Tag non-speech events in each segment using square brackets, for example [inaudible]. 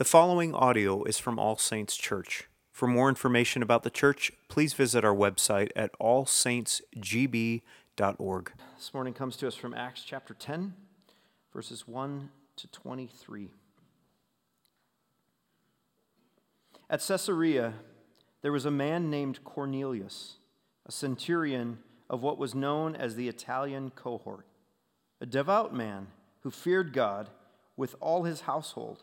The following audio is from All Saints Church. For more information about the church, please visit our website at allsaintsgb.org. This morning comes to us from Acts chapter 10, verses 1 to 23. At Caesarea, there was a man named Cornelius, a centurion of what was known as the Italian cohort, a devout man who feared God with all his household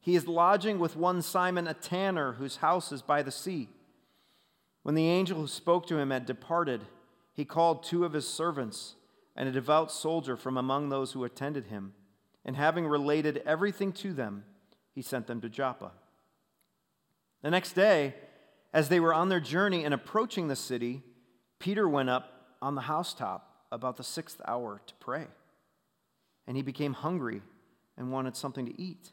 He is lodging with one Simon, a tanner, whose house is by the sea. When the angel who spoke to him had departed, he called two of his servants and a devout soldier from among those who attended him. And having related everything to them, he sent them to Joppa. The next day, as they were on their journey and approaching the city, Peter went up on the housetop about the sixth hour to pray. And he became hungry and wanted something to eat.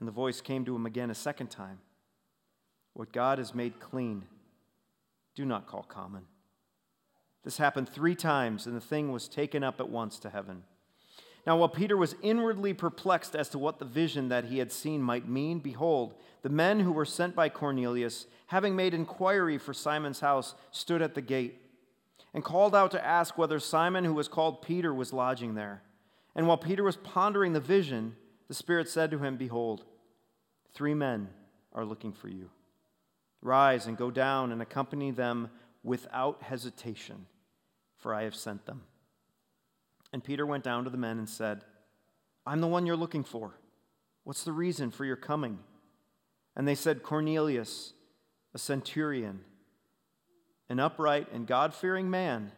And the voice came to him again a second time What God has made clean, do not call common. This happened three times, and the thing was taken up at once to heaven. Now, while Peter was inwardly perplexed as to what the vision that he had seen might mean, behold, the men who were sent by Cornelius, having made inquiry for Simon's house, stood at the gate and called out to ask whether Simon, who was called Peter, was lodging there. And while Peter was pondering the vision, the Spirit said to him, Behold, three men are looking for you. Rise and go down and accompany them without hesitation, for I have sent them. And Peter went down to the men and said, I'm the one you're looking for. What's the reason for your coming? And they said, Cornelius, a centurion, an upright and God fearing man,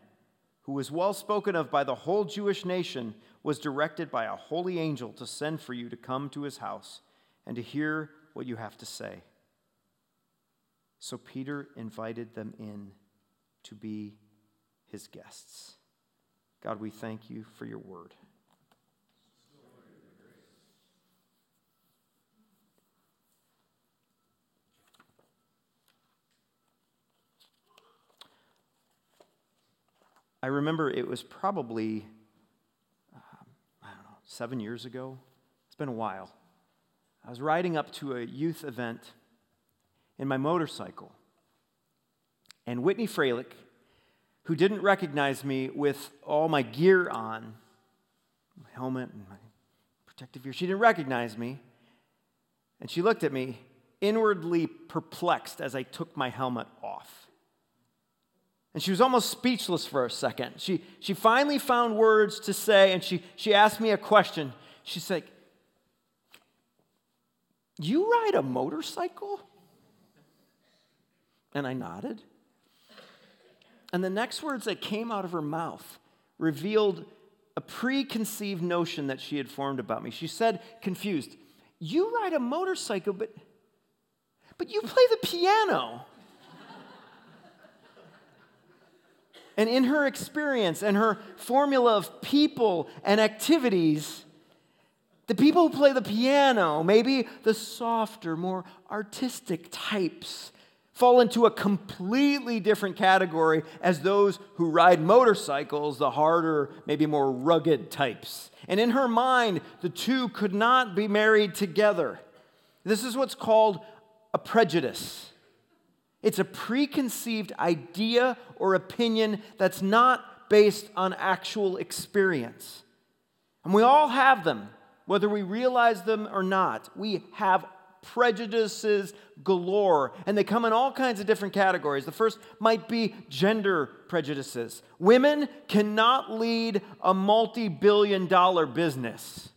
who was well spoken of by the whole Jewish nation was directed by a holy angel to send for you to come to his house and to hear what you have to say. So Peter invited them in to be his guests. God, we thank you for your word. I remember it was probably uh, I don't know, seven years ago. It's been a while. I was riding up to a youth event in my motorcycle, and Whitney Freilich, who didn't recognize me with all my gear on, my helmet and my protective gear, she didn't recognize me. And she looked at me, inwardly perplexed as I took my helmet off. And she was almost speechless for a second. She, she finally found words to say, and she, she asked me a question. She's like, You ride a motorcycle? And I nodded. And the next words that came out of her mouth revealed a preconceived notion that she had formed about me. She said, confused, You ride a motorcycle, but, but you play the piano. And in her experience and her formula of people and activities, the people who play the piano, maybe the softer, more artistic types, fall into a completely different category as those who ride motorcycles, the harder, maybe more rugged types. And in her mind, the two could not be married together. This is what's called a prejudice. It's a preconceived idea or opinion that's not based on actual experience. And we all have them. Whether we realize them or not. We have prejudices galore, and they come in all kinds of different categories. The first might be gender prejudices. Women cannot lead a multi billion dollar business.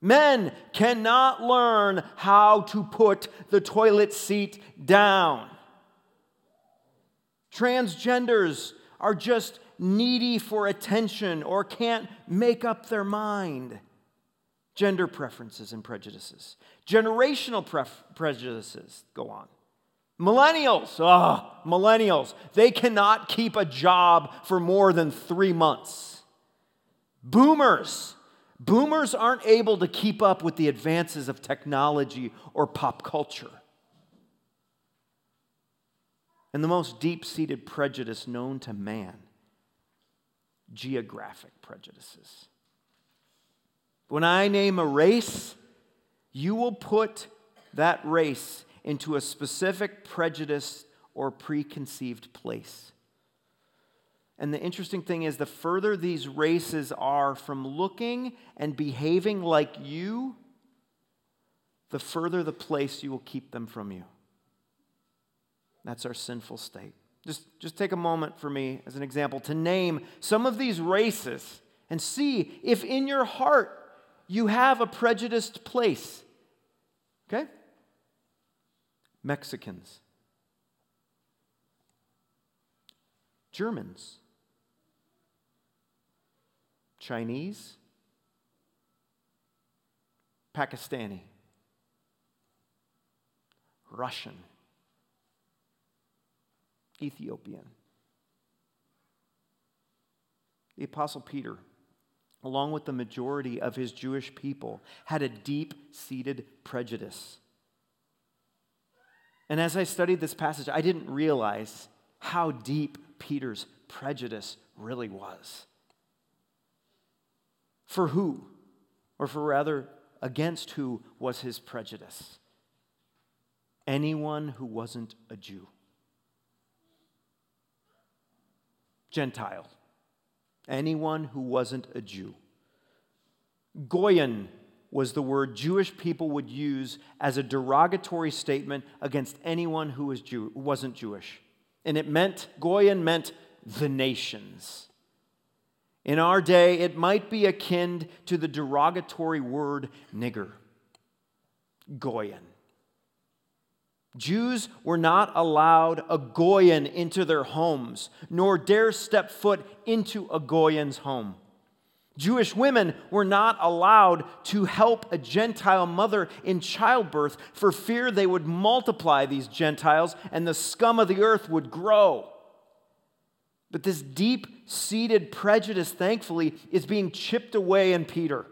Men cannot learn how to put the toilet seat down. Transgenders are just needy for attention or can't make up their mind. Gender preferences and prejudices. Generational pref- prejudices go on. Millennials, ah, millennials, they cannot keep a job for more than three months. Boomers, boomers aren't able to keep up with the advances of technology or pop culture. And the most deep seated prejudice known to man geographic prejudices. When I name a race, you will put that race into a specific prejudice or preconceived place. And the interesting thing is, the further these races are from looking and behaving like you, the further the place you will keep them from you. That's our sinful state. Just, just take a moment for me as an example to name some of these races and see if in your heart you have a prejudiced place. Okay? Mexicans, Germans, Chinese, Pakistani, Russian. Ethiopian. The Apostle Peter, along with the majority of his Jewish people, had a deep seated prejudice. And as I studied this passage, I didn't realize how deep Peter's prejudice really was. For who, or for rather, against who was his prejudice? Anyone who wasn't a Jew. Gentile, anyone who wasn't a Jew. Goyen was the word Jewish people would use as a derogatory statement against anyone who was Jew, wasn't Jewish. And it meant, Goyen meant the nations. In our day, it might be akin to the derogatory word nigger. Goyen. Jews were not allowed a Goyen into their homes, nor dare step foot into a Goyen's home. Jewish women were not allowed to help a Gentile mother in childbirth for fear they would multiply these Gentiles and the scum of the earth would grow. But this deep seated prejudice, thankfully, is being chipped away in Peter.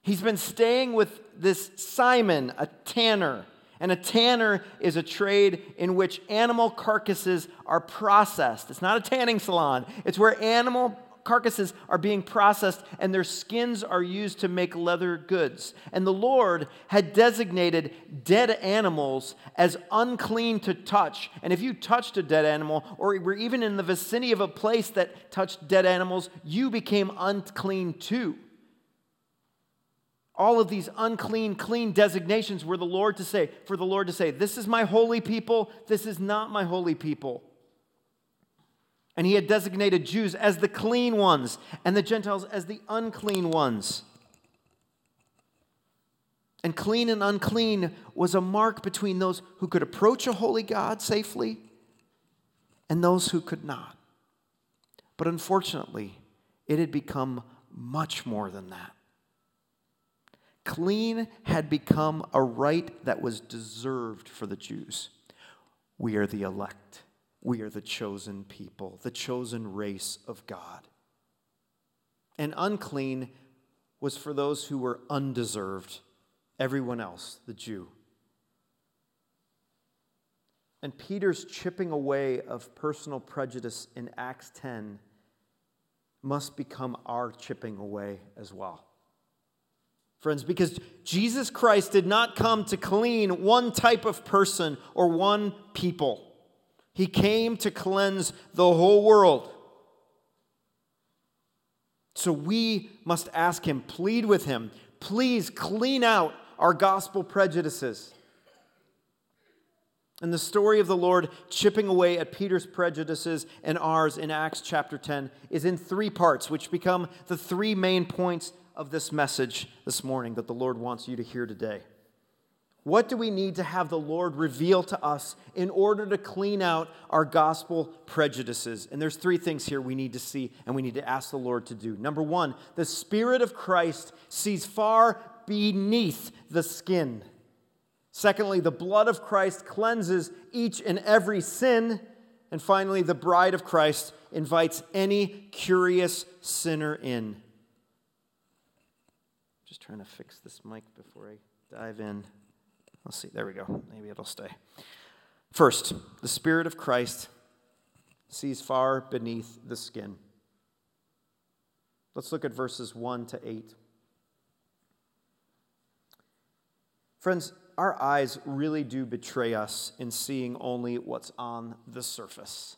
He's been staying with this Simon, a tanner and a tanner is a trade in which animal carcasses are processed. It's not a tanning salon, it's where animal carcasses are being processed and their skins are used to make leather goods. And the Lord had designated dead animals as unclean to touch. And if you touched a dead animal or were even in the vicinity of a place that touched dead animals, you became unclean too all of these unclean, clean designations were the Lord to say, for the Lord to say, this is my holy people, this is not my holy people. And he had designated Jews as the clean ones and the Gentiles as the unclean ones. And clean and unclean was a mark between those who could approach a holy God safely and those who could not. But unfortunately, it had become much more than that. Clean had become a right that was deserved for the Jews. We are the elect. We are the chosen people, the chosen race of God. And unclean was for those who were undeserved, everyone else, the Jew. And Peter's chipping away of personal prejudice in Acts 10 must become our chipping away as well friends, because Jesus Christ did not come to clean one type of person or one people. He came to cleanse the whole world. So we must ask him, plead with him, please clean out our gospel prejudices. And the story of the Lord chipping away at Peter's prejudices and ours in Acts chapter 10 is in three parts, which become the three main points of this message this morning that the Lord wants you to hear today. What do we need to have the Lord reveal to us in order to clean out our gospel prejudices? And there's three things here we need to see and we need to ask the Lord to do. Number one, the Spirit of Christ sees far beneath the skin. Secondly, the blood of Christ cleanses each and every sin. And finally, the bride of Christ invites any curious sinner in. Just trying to fix this mic before I dive in. Let's see, there we go. Maybe it'll stay. First, the Spirit of Christ sees far beneath the skin. Let's look at verses 1 to 8. Friends, our eyes really do betray us in seeing only what's on the surface.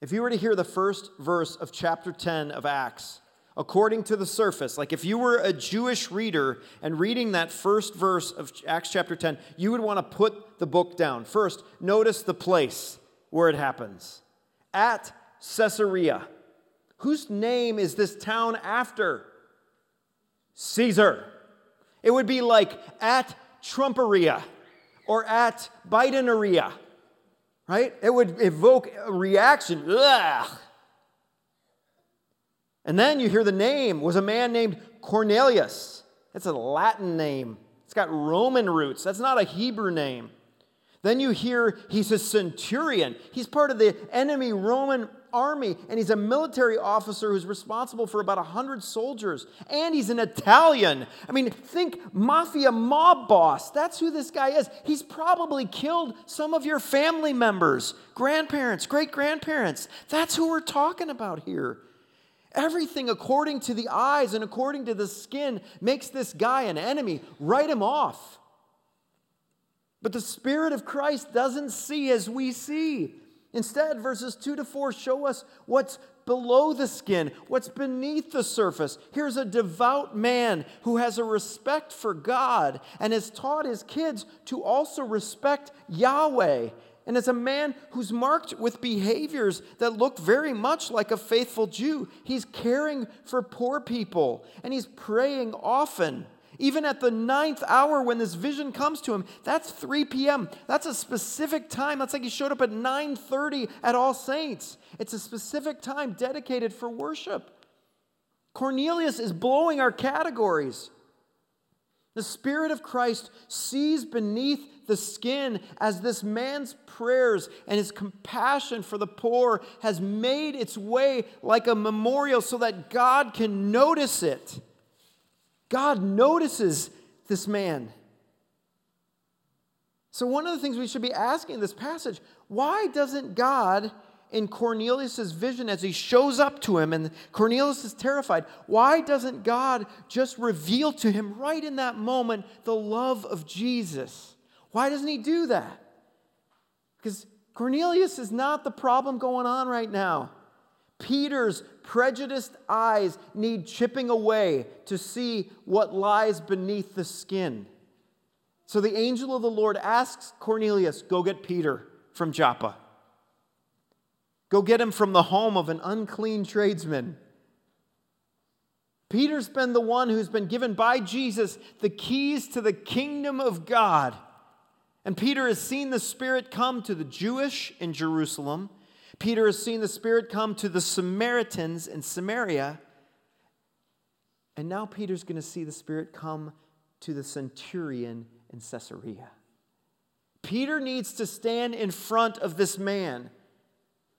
If you were to hear the first verse of chapter 10 of Acts, according to the surface. Like if you were a Jewish reader and reading that first verse of Acts chapter 10, you would want to put the book down. First, notice the place where it happens at Caesarea. Whose name is this town after? Caesar. It would be like at Trumperia or at Bideneria, right? It would evoke a reaction. Ugh. And then you hear the name was a man named Cornelius. It's a Latin name. It's got Roman roots. That's not a Hebrew name. Then you hear he's a centurion. He's part of the enemy Roman army, and he's a military officer who's responsible for about 100 soldiers. And he's an Italian. I mean, think mafia mob boss. That's who this guy is. He's probably killed some of your family members, grandparents, great grandparents. That's who we're talking about here. Everything according to the eyes and according to the skin makes this guy an enemy. Write him off. But the Spirit of Christ doesn't see as we see. Instead, verses 2 to 4 show us what's below the skin, what's beneath the surface. Here's a devout man who has a respect for God and has taught his kids to also respect Yahweh and as a man who's marked with behaviors that look very much like a faithful Jew, he's caring for poor people and he's praying often. Even at the ninth hour when this vision comes to him, that's 3 p.m. That's a specific time. That's like he showed up at 9:30 at All Saints. It's a specific time dedicated for worship. Cornelius is blowing our categories. The Spirit of Christ sees beneath the skin as this man's prayers and his compassion for the poor has made its way like a memorial so that God can notice it. God notices this man. So, one of the things we should be asking in this passage why doesn't God in Cornelius' vision as he shows up to him, and Cornelius is terrified. Why doesn't God just reveal to him right in that moment the love of Jesus? Why doesn't he do that? Because Cornelius is not the problem going on right now. Peter's prejudiced eyes need chipping away to see what lies beneath the skin. So the angel of the Lord asks Cornelius, Go get Peter from Joppa. Go get him from the home of an unclean tradesman. Peter's been the one who's been given by Jesus the keys to the kingdom of God. And Peter has seen the Spirit come to the Jewish in Jerusalem. Peter has seen the Spirit come to the Samaritans in Samaria. And now Peter's going to see the Spirit come to the centurion in Caesarea. Peter needs to stand in front of this man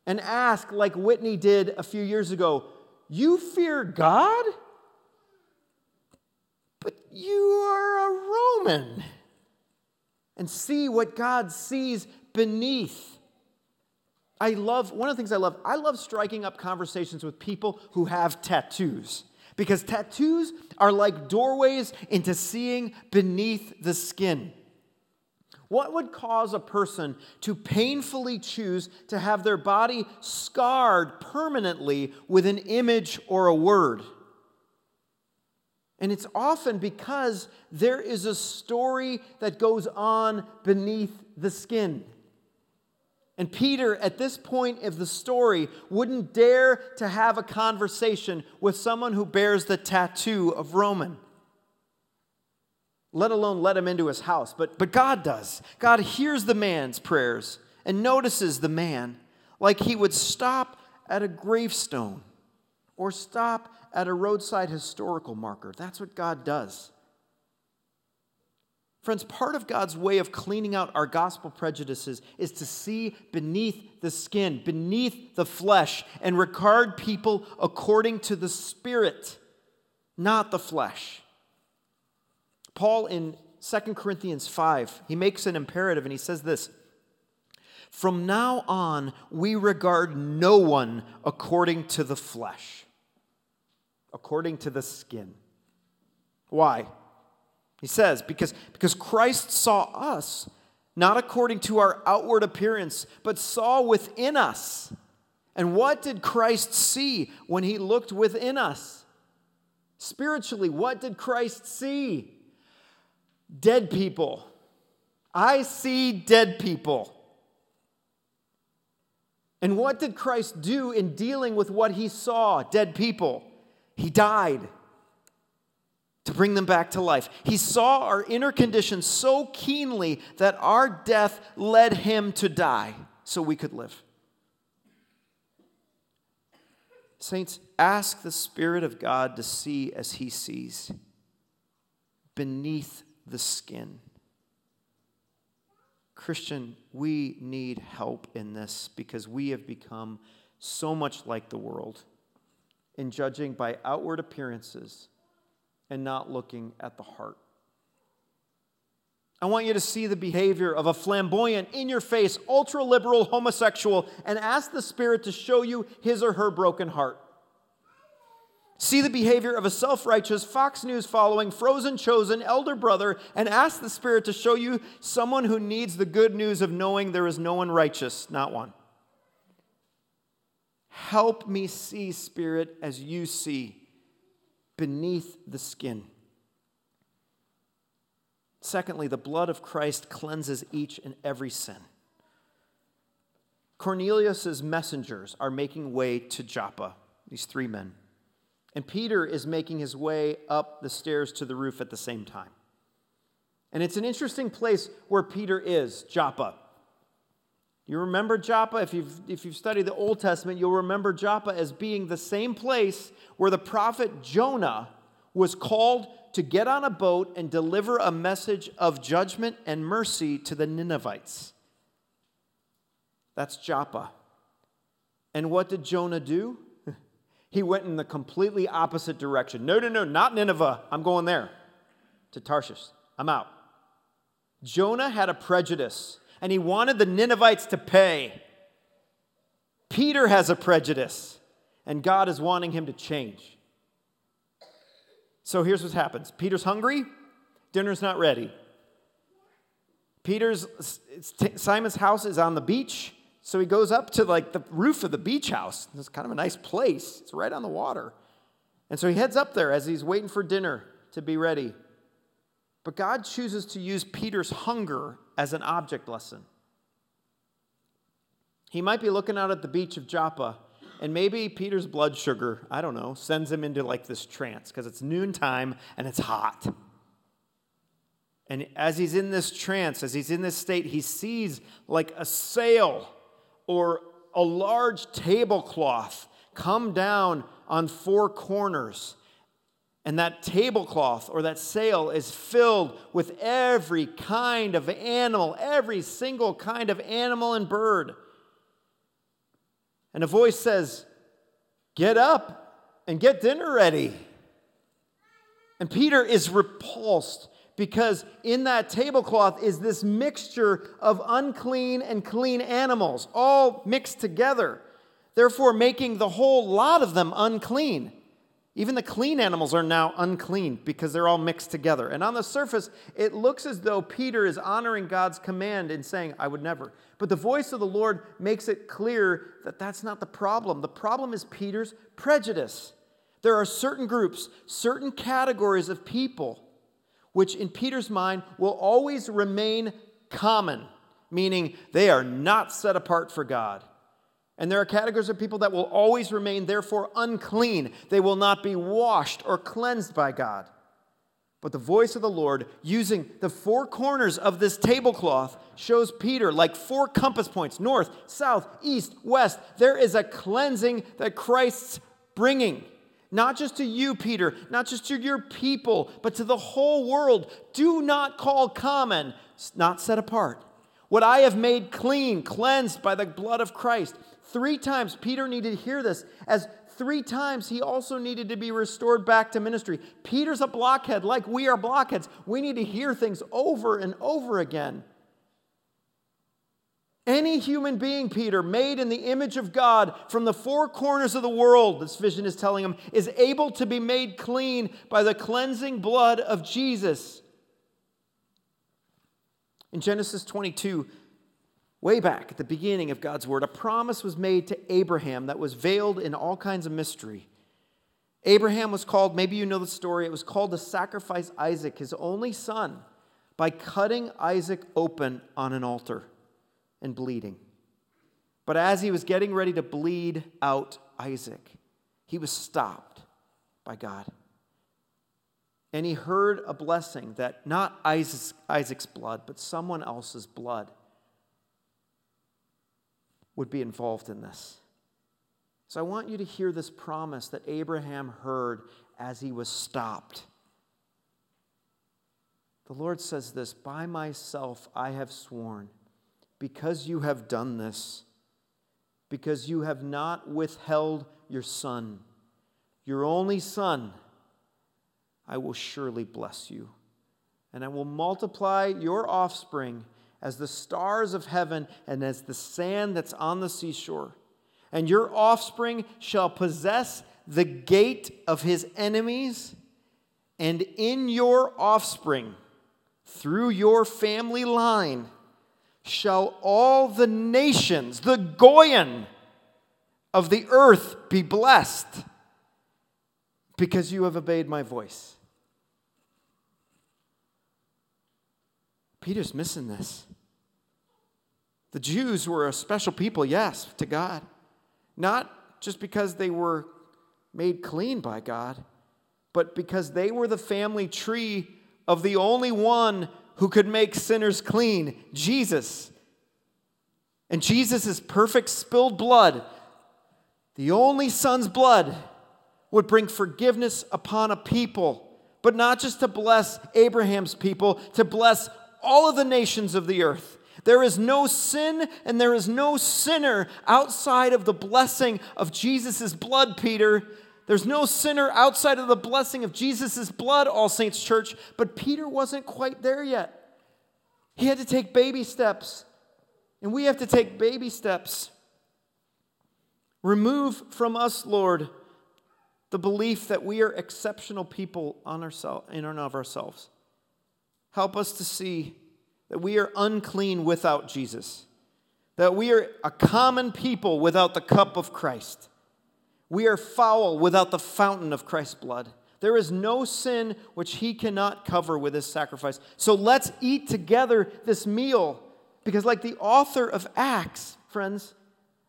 and ask, like Whitney did a few years ago, You fear God? But you are a Roman and see what God sees beneath. I love, one of the things I love, I love striking up conversations with people who have tattoos because tattoos are like doorways into seeing beneath the skin. What would cause a person to painfully choose to have their body scarred permanently with an image or a word? And it's often because there is a story that goes on beneath the skin. And Peter, at this point of the story, wouldn't dare to have a conversation with someone who bears the tattoo of Roman, let alone let him into his house. But, but God does. God hears the man's prayers and notices the man like he would stop at a gravestone or stop at a roadside historical marker. That's what God does. Friends, part of God's way of cleaning out our gospel prejudices is to see beneath the skin, beneath the flesh, and regard people according to the Spirit, not the flesh. Paul in 2 Corinthians 5, he makes an imperative and he says this From now on, we regard no one according to the flesh, according to the skin. Why? He says, because, because Christ saw us not according to our outward appearance, but saw within us. And what did Christ see when he looked within us? Spiritually, what did Christ see? Dead people. I see dead people. And what did Christ do in dealing with what he saw? Dead people. He died to bring them back to life. He saw our inner condition so keenly that our death led him to die so we could live. Saints, ask the Spirit of God to see as he sees beneath the skin. Christian, we need help in this because we have become so much like the world in judging by outward appearances and not looking at the heart. I want you to see the behavior of a flamboyant, in your face, ultra liberal homosexual and ask the Spirit to show you his or her broken heart. See the behavior of a self righteous, Fox News following, frozen chosen elder brother and ask the Spirit to show you someone who needs the good news of knowing there is no one righteous, not one. Help me see, Spirit, as you see beneath the skin. Secondly, the blood of Christ cleanses each and every sin. Cornelius's messengers are making way to Joppa, these three men. And Peter is making his way up the stairs to the roof at the same time. And it's an interesting place where Peter is, Joppa. You remember Joppa? If you've, if you've studied the Old Testament, you'll remember Joppa as being the same place where the prophet Jonah was called to get on a boat and deliver a message of judgment and mercy to the Ninevites. That's Joppa. And what did Jonah do? He went in the completely opposite direction. No, no, no, not Nineveh. I'm going there to Tarshish. I'm out. Jonah had a prejudice and he wanted the Ninevites to pay. Peter has a prejudice, and God is wanting him to change. So here's what happens Peter's hungry, dinner's not ready. Peter's Simon's house is on the beach, so he goes up to like the roof of the beach house. It's kind of a nice place. It's right on the water. And so he heads up there as he's waiting for dinner to be ready. But God chooses to use Peter's hunger as an object lesson. He might be looking out at the beach of Joppa, and maybe Peter's blood sugar, I don't know, sends him into like this trance because it's noontime and it's hot. And as he's in this trance, as he's in this state, he sees like a sail or a large tablecloth come down on four corners and that tablecloth or that sail is filled with every kind of animal, every single kind of animal and bird. And a voice says, Get up and get dinner ready. And Peter is repulsed because in that tablecloth is this mixture of unclean and clean animals, all mixed together, therefore making the whole lot of them unclean. Even the clean animals are now unclean because they're all mixed together. And on the surface, it looks as though Peter is honoring God's command in saying, I would never. But the voice of the Lord makes it clear that that's not the problem. The problem is Peter's prejudice. There are certain groups, certain categories of people, which in Peter's mind will always remain common, meaning they are not set apart for God. And there are categories of people that will always remain, therefore, unclean. They will not be washed or cleansed by God. But the voice of the Lord, using the four corners of this tablecloth, shows Peter like four compass points north, south, east, west. There is a cleansing that Christ's bringing. Not just to you, Peter, not just to your people, but to the whole world. Do not call common, not set apart. What I have made clean, cleansed by the blood of Christ. Three times Peter needed to hear this, as three times he also needed to be restored back to ministry. Peter's a blockhead, like we are blockheads. We need to hear things over and over again. Any human being, Peter, made in the image of God from the four corners of the world, this vision is telling him, is able to be made clean by the cleansing blood of Jesus. In Genesis 22, Way back at the beginning of God's word, a promise was made to Abraham that was veiled in all kinds of mystery. Abraham was called, maybe you know the story, it was called to sacrifice Isaac, his only son, by cutting Isaac open on an altar and bleeding. But as he was getting ready to bleed out Isaac, he was stopped by God. And he heard a blessing that not Isaac's blood, but someone else's blood would be involved in this. So I want you to hear this promise that Abraham heard as he was stopped. The Lord says this By myself I have sworn, because you have done this, because you have not withheld your son, your only son, I will surely bless you, and I will multiply your offspring as the stars of heaven and as the sand that's on the seashore. And your offspring shall possess the gate of his enemies, and in your offspring, through your family line, shall all the nations, the Goyen of the earth, be blessed because you have obeyed my voice. Peter's missing this. The Jews were a special people, yes, to God. Not just because they were made clean by God, but because they were the family tree of the only one who could make sinners clean Jesus. And Jesus' perfect spilled blood, the only son's blood, would bring forgiveness upon a people, but not just to bless Abraham's people, to bless all of the nations of the earth. There is no sin and there is no sinner outside of the blessing of Jesus' blood, Peter. There's no sinner outside of the blessing of Jesus' blood, All Saints Church. But Peter wasn't quite there yet. He had to take baby steps. And we have to take baby steps. Remove from us, Lord, the belief that we are exceptional people on ourselves, in and of ourselves. Help us to see that we are unclean without Jesus, that we are a common people without the cup of Christ. We are foul without the fountain of Christ's blood. There is no sin which he cannot cover with his sacrifice. So let's eat together this meal because like the author of Acts, friends,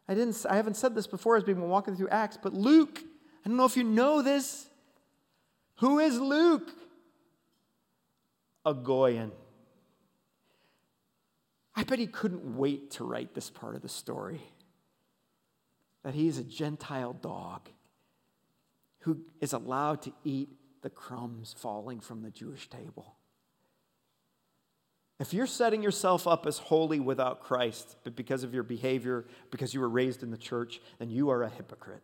I didn't I haven't said this before as we've been walking through Acts, but Luke, I don't know if you know this. Who is Luke? A Goyen. I bet he couldn't wait to write this part of the story that he is a Gentile dog who is allowed to eat the crumbs falling from the Jewish table. If you're setting yourself up as holy without Christ, but because of your behavior, because you were raised in the church, then you are a hypocrite.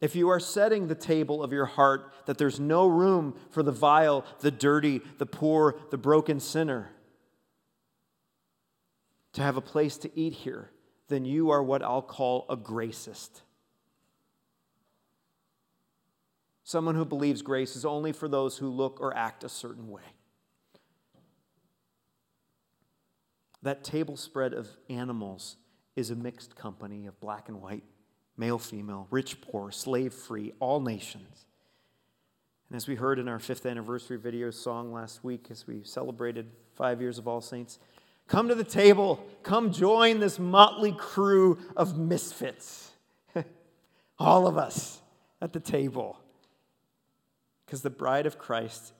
If you are setting the table of your heart that there's no room for the vile, the dirty, the poor, the broken sinner, to have a place to eat here, then you are what I'll call a gracist. Someone who believes grace is only for those who look or act a certain way. That table spread of animals is a mixed company of black and white, male, female, rich, poor, slave free, all nations. And as we heard in our fifth anniversary video song last week, as we celebrated five years of All Saints, come to the table, come join this motley crew of misfits. [laughs] all of us at the table. Because the bride of Christ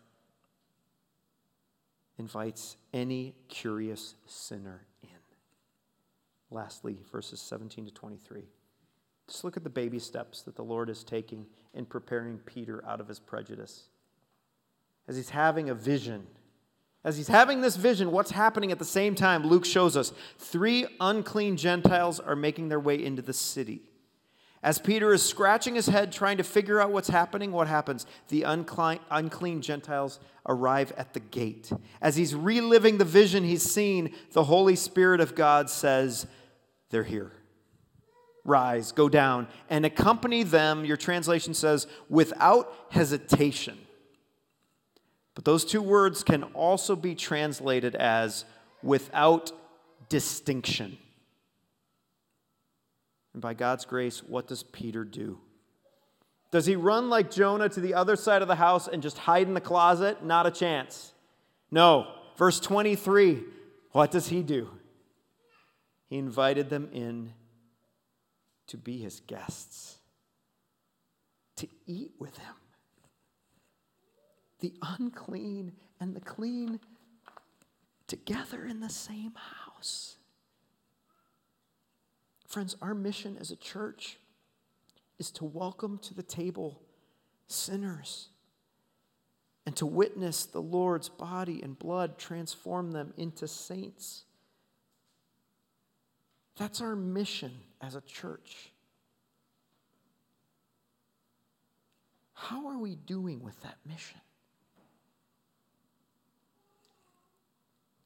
invites any curious sinner in. Lastly, verses 17 to 23. Just look at the baby steps that the Lord is taking in preparing Peter out of his prejudice. As he's having a vision, as he's having this vision, what's happening at the same time? Luke shows us three unclean Gentiles are making their way into the city. As Peter is scratching his head trying to figure out what's happening, what happens? The unclean, unclean Gentiles arrive at the gate. As he's reliving the vision he's seen, the Holy Spirit of God says, They're here. Rise, go down, and accompany them, your translation says, without hesitation. But those two words can also be translated as without distinction. And by God's grace, what does Peter do? Does he run like Jonah to the other side of the house and just hide in the closet? Not a chance. No. Verse 23, what does he do? He invited them in to be his guests, to eat with him. The unclean and the clean together in the same house. Friends, our mission as a church is to welcome to the table sinners and to witness the Lord's body and blood transform them into saints. That's our mission as a church. How are we doing with that mission?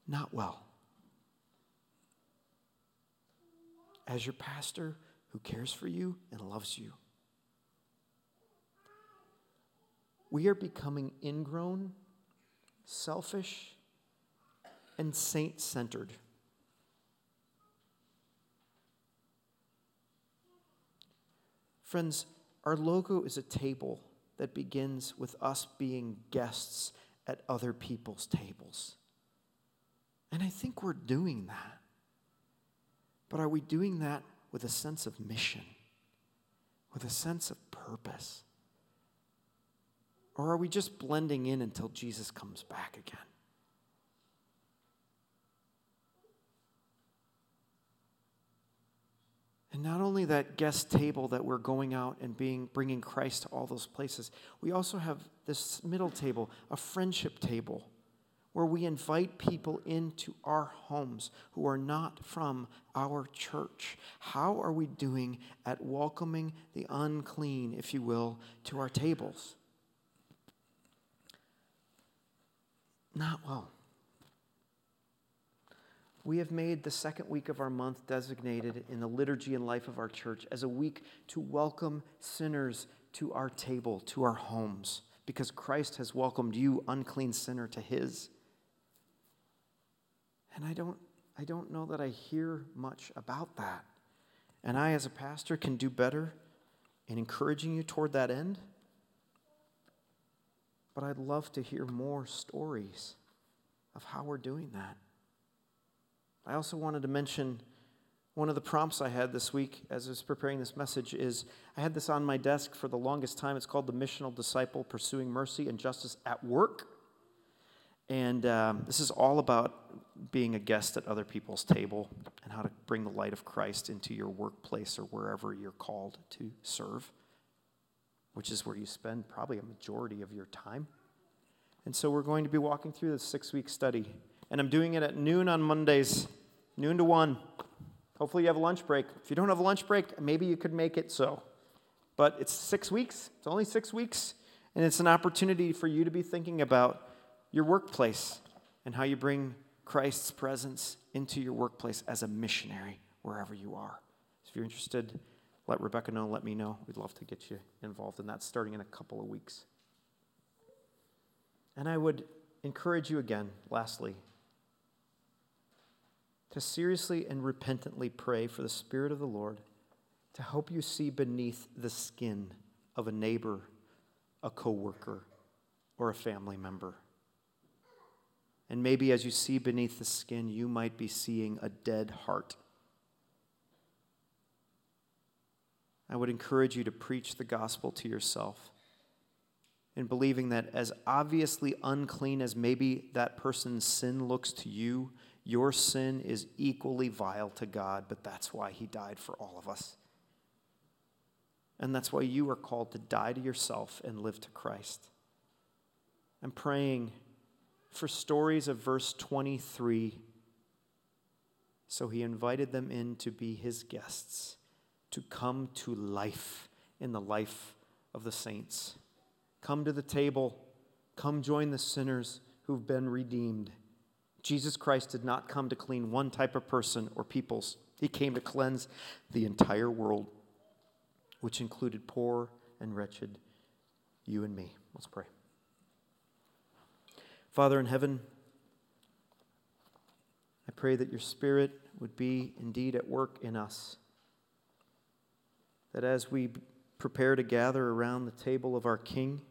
Not well. as your pastor who cares for you and loves you. We are becoming ingrown, selfish, and saint centered. Friends, our logo is a table that begins with us being guests at other people's tables. And I think we're doing that. But are we doing that with a sense of mission, with a sense of purpose? Or are we just blending in until Jesus comes back again? And not only that guest table that we're going out and being, bringing Christ to all those places, we also have this middle table, a friendship table where we invite people into our homes who are not from our church. How are we doing at welcoming the unclean, if you will, to our tables? Not well. We have made the second week of our month designated in the liturgy and life of our church as a week to welcome sinners to our table, to our homes, because Christ has welcomed you, unclean sinner, to his. And I don't, I don't know that I hear much about that. And I, as a pastor, can do better in encouraging you toward that end. But I'd love to hear more stories of how we're doing that. I also wanted to mention one of the prompts I had this week as I was preparing this message is I had this on my desk for the longest time. It's called The Missional Disciple Pursuing Mercy and Justice at Work. And um, this is all about being a guest at other people's table and how to bring the light of Christ into your workplace or wherever you're called to serve, which is where you spend probably a majority of your time. And so we're going to be walking through this six week study. And I'm doing it at noon on Mondays, noon to 1. Hopefully, you have a lunch break. If you don't have a lunch break, maybe you could make it so. But it's six weeks, it's only six weeks. And it's an opportunity for you to be thinking about your workplace and how you bring Christ's presence into your workplace as a missionary wherever you are. So if you're interested, let Rebecca know, let me know. We'd love to get you involved in that starting in a couple of weeks. And I would encourage you again, lastly, to seriously and repentantly pray for the Spirit of the Lord to help you see beneath the skin of a neighbor, a coworker, or a family member. And maybe as you see beneath the skin, you might be seeing a dead heart. I would encourage you to preach the gospel to yourself in believing that as obviously unclean as maybe that person's sin looks to you, your sin is equally vile to God, but that's why He died for all of us. And that's why you are called to die to yourself and live to Christ. I'm praying for stories of verse 23. So he invited them in to be his guests, to come to life in the life of the saints. Come to the table, come join the sinners who've been redeemed. Jesus Christ did not come to clean one type of person or peoples, he came to cleanse the entire world, which included poor and wretched you and me. Let's pray. Father in heaven, I pray that your Spirit would be indeed at work in us. That as we prepare to gather around the table of our King,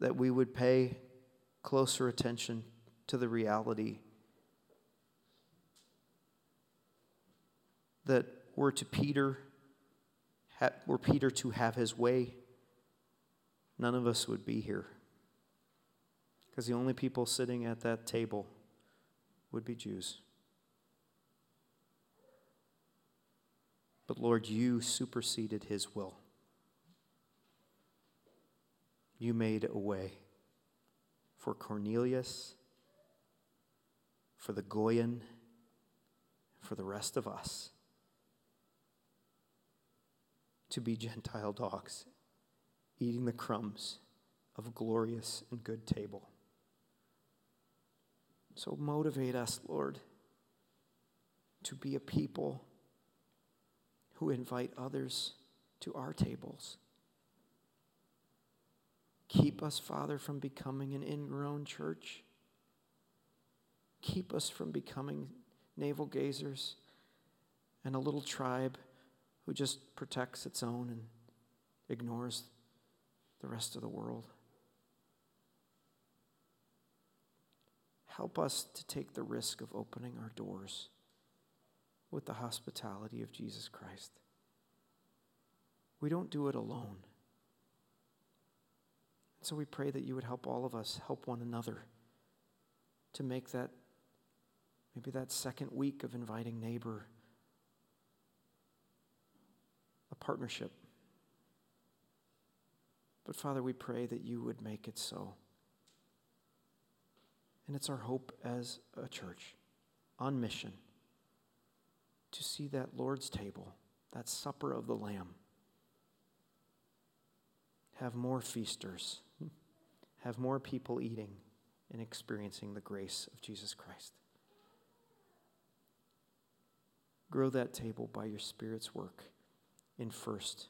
that we would pay closer attention to the reality that were to Peter, were Peter to have his way, none of us would be here. Because the only people sitting at that table would be Jews. But Lord, you superseded his will. You made a way for Cornelius for the goyim, for the rest of us to be Gentile dogs, eating the crumbs of a glorious and good table. So motivate us, Lord, to be a people who invite others to our tables. Keep us, Father, from becoming an ingrown church keep us from becoming navel gazers and a little tribe who just protects its own and ignores the rest of the world. Help us to take the risk of opening our doors with the hospitality of Jesus Christ. We don't do it alone. So we pray that you would help all of us help one another to make that Maybe that second week of inviting neighbor, a partnership. But Father, we pray that you would make it so. And it's our hope as a church on mission to see that Lord's table, that supper of the Lamb, have more feasters, have more people eating and experiencing the grace of Jesus Christ. Grow that table by your Spirit's work in first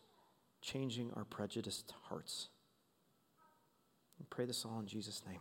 changing our prejudiced hearts. Pray this all in Jesus' name.